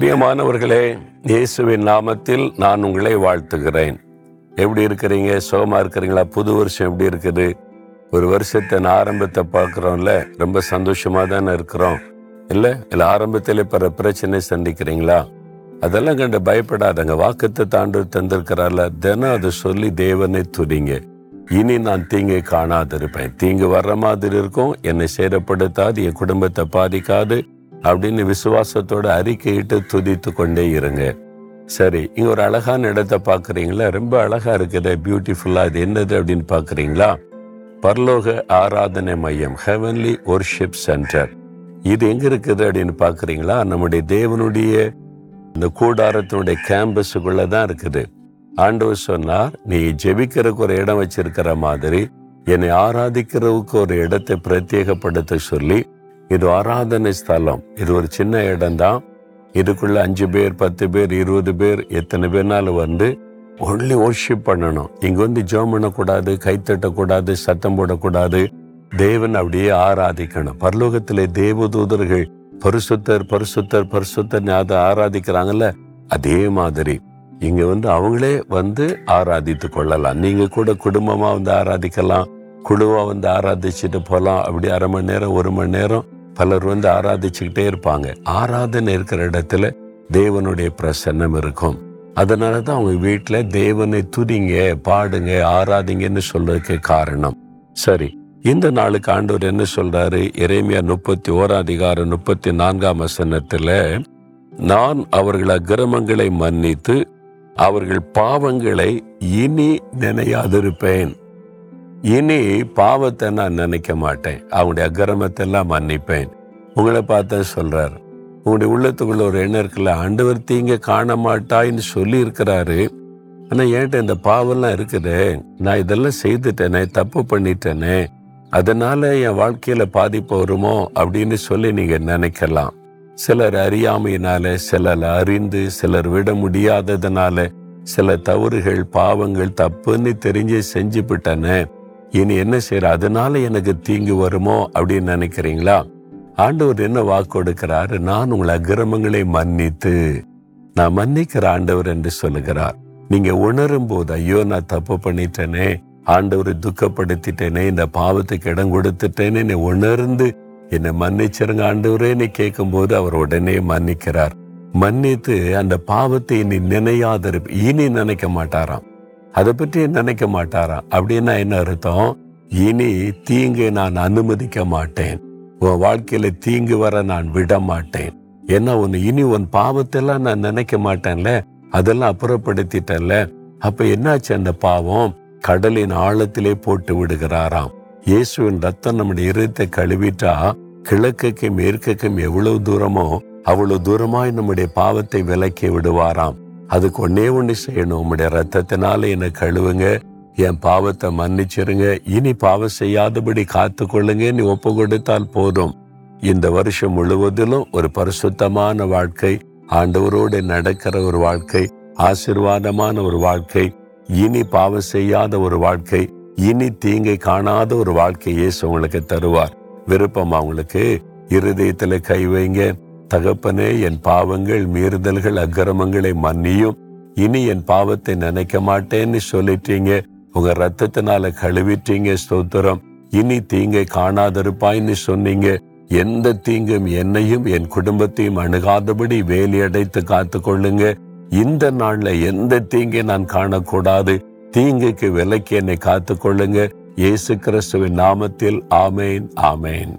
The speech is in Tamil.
பிரியமானவர்களே இயேசுவின் நாமத்தில் நான் உங்களை வாழ்த்துகிறேன். எப்படி இருக்கிறீங்க? சுகமாக இருக்கிறீங்களா? புது வருஷம் எப்படி இருக்குது? ஒரு வருஷத்தின் ஆரம்பத்தை பார்க்குறோம்ல ரொம்ப சந்தோஷமாக தானே இருக்கிறோம். இல்லை இல்லை ஆரம்பத்தில் பிற பிரச்சனை சந்திக்கிறீங்களா? அதெல்லாம் கண்டு பயப்படாதங்க. வாக்குத்தை தாண்டு தந்திருக்கிறால தினம் அதை சொல்லி தேவனை துதிங்க. இனி நான் தீங்கை காணாதிருப்பேன். தீங்கு வர்ற மாதிரி இருக்கும் என்னை சேதப்படுத்தாது என் குடும்பத்தை பாதிக்காது. அப்படின்னு விசுவாசத்தோட அறிக்கையிட்டு துதித்து கொண்டே இருங்க. சரி இங்க ஒரு அழகான இடத்தை பாக்குறீங்களா ரொம்ப அழகா இருக்குது பியூட்டிஃபுல்லா அது என்னது அப்படின்னு பாக்குறீங்களா பரலோக ஆராதனை மையம் ஹெவன்லி ஒர்ஷிப் சென்டர் இது எங்க இருக்குது அப்படின்னு பாக்குறீங்களா நம்முடைய தேவனுடைய இந்த கூடாரத்தினுடைய கேம்பஸுக்குள்ள தான் இருக்குது. ஆண்டவர் சொன்னார் நீ ஜெபிக்கிறதுக்கு ஒரு இடம் வச்சிருக்கிற மாதிரி என்னை ஆராதிக்கிறதுக்கு ஒரு இடத்தை பிரத்யேகப்படுத்த சொல்லி இது ஆராதனை ஸ்தலம். இது ஒரு சின்ன இடம்தான். இதுக்குள்ள அஞ்சு பேர் பத்து பேர் இருபது பேர் எத்தனை பேர்னாலும் வந்து ஒன்லி ஒர்ஷிப் பண்ணணும். இங்கே வந்து ஜோம் பண்ணக்கூடாது கைத்தட்டக்கூடாது சத்தம் போடக்கூடாது. தேவன் அப்படியே ஆராதிக்கணும். பரலோகத்திலே தேவதூதர்கள் பரிசுத்தர் பரிசுத்தர் பரிசுத்தர் அதை ஆராதிக்கிறாங்கல்ல அதே மாதிரி. இங்கே வந்து அவங்களே வந்து ஆராதித்து கொள்ளலாம். நீங்கள் கூட குடும்பமாக வந்து ஆராதிக்கலாம். குழுவாக வந்து ஆராதிச்சுட்டு போகலாம் அப்படி அரை மணி நேரம் ஒரு மணி நேரம் பலர் வந்து ஆராதிச்சுக்கிட்டே இருப்பாங்க. ஆராதனை இருக்கிற இடத்துல தேவனுடைய பிரசன்னம் இருக்கும். அதனால தான் அவங்க வீட்டில் தேவனை துதிங்க பாடுங்க ஆராதிங்கன்னு சொல்றதுக்கு காரணம். சரி இந்த நாளுக்கு ஆண்டவர் என்ன சொல்றாரு? இறைமையா முப்பத்தி ஓராதிகாரம் முப்பத்தி நான்காம் வசனத்துல நான் அவர்கள் அக்கிரமங்களை மன்னித்து அவர்கள் பாவங்களை இனி நினையாதிருப்பேன். இனி பாவத்தை நான் நினைக்க மாட்டேன். அவங்களுடைய அக்கிரமத்தை எல்லாம் மன்னிப்பேன். உங்களை பார்த்தா சொல்றாரு. உங்களுடைய உள்ளத்துக்குள்ள ஒரு எண்ணம் இருக்குல்ல ஆண்டவர் தீங்க காண மாட்டாயின்னு சொல்லி இருக்கிறாரு ஆனால் ஏன்ட்ட இந்த பாவம்லாம் இருக்குது. நான் இதெல்லாம் செய்துட்டேனே தப்பு பண்ணிட்டேனே. அதனால என் வாழ்க்கையில பாதிப்பு வருமோ அப்படின்னு சொல்லி நீங்க நினைக்கலாம். சிலர் அறியாமையினால சிலர் அறிந்து சிலர் விட முடியாததுனால சில தவறுகள் பாவங்கள் தப்புன்னு தெரிஞ்சு செஞ்சு இனி என்ன செய்யற அதனால எனக்கு தீங்கு வருமோ அப்படின்னு நினைக்கிறீங்களா? ஆண்டவர் என்ன வாக்கு கொடுக்கிறாரு? நான் உங்களை அக்கிரமங்களை மன்னித்து நான் மன்னிக்கிற ஆண்டவர் என்று சொல்லுகிறார். நீங்க உணரும் போது ஐயோ நான் தப்பு பண்ணிட்டேனே ஆண்டவரை துக்கப்படுத்திட்டேனே இந்த பாவத்துக்கு இடம் கொடுத்துட்டேனே என்னை உணர்ந்து என்னை மன்னிச்சிருங்க ஆண்டவரே நீ கேட்கும் போது அவர் உடனே மன்னிக்கிறார். மன்னித்து அந்த பாவத்தை இனி நினையாதிருப்ப இனி நினைக்க மாட்டாராம். அதை பற்றி நினைக்க மாட்டாராம் அப்படின்னா என்ன அர்த்தம்? இனி தீங்கு நான் அனுமதிக்க மாட்டேன். உன் வாழ்க்கையில தீங்கு வர நான் விட மாட்டேன். ஏன்னா உன் இனி உன் பாவத்தெல்லாம் நான் நினைக்க மாட்டேன்ல? அதெல்லாம் அப்புறப்படுத்திட்டேன்ல? அப்ப என்னாச்சு அந்த பாவம்? கடலின் ஆழத்திலே போட்டு விடுகிறாராம். இயேசுவின் ரத்தம் நம்முடைய இருத்தை கழுவிட்டா கிழக்குக்கும் மேற்குக்கும் எவ்வளவு தூரமோ அவ்வளவு தூரமாய் நம்முடைய பாவத்தை விலக்கி விடுவாராம். அதுக்கு ஒன்னே ஒன்று செய்யணும். உம்முடைய ரத்தத்தினால என்னை கழுவுங்க. என் பாவத்தை மன்னிச்சிருங்க. இனி பாவம் செய்யாதபடி காத்து கொள்ளுங்க நீ ஒப்பு கொடுத்தால் போதும். இந்த வருஷம் முழுவதிலும் ஒரு பரிசுத்தமான வாழ்க்கை ஆண்டவரோடு நடக்கிற ஒரு வாழ்க்கை ஆசிர்வாதமான ஒரு வாழ்க்கை இனி பாவம் செய்யாத ஒரு வாழ்க்கை இனி தீங்கை காணாத ஒரு வாழ்க்கையே உங்களுக்கு தருவார். விருப்பம் அவங்களுக்கு இருதயத்துல கை வைங்க. தகப்பனே என் பாவங்கள் மீறுதல்கள் அக்கிரமங்களை மன்னியும். இனி என் பாவத்தை நினைக்க மாட்டேன்னு சொல்லிட்டீங்க. உங்க ரத்தத்தினால கழுவிட்டீங்க ஸ்தோத்திரம். இனி தீங்கை காணாதிருப்பாய்ன்னு சொன்னீங்க. எந்த தீங்கும் என்னையும் என் குடும்பத்தையும் அணுகாதபடி வேலையடைத்து காத்து கொள்ளுங்க இந்த நாள்ல எந்த தீங்கை நான் காணக்கூடாது. தீங்குக்கு விலக்கி என்னை காத்து கொள்ளுங்க இயேசு கிறிஸ்துவின் நாமத்தில் ஆமேன் ஆமேன்.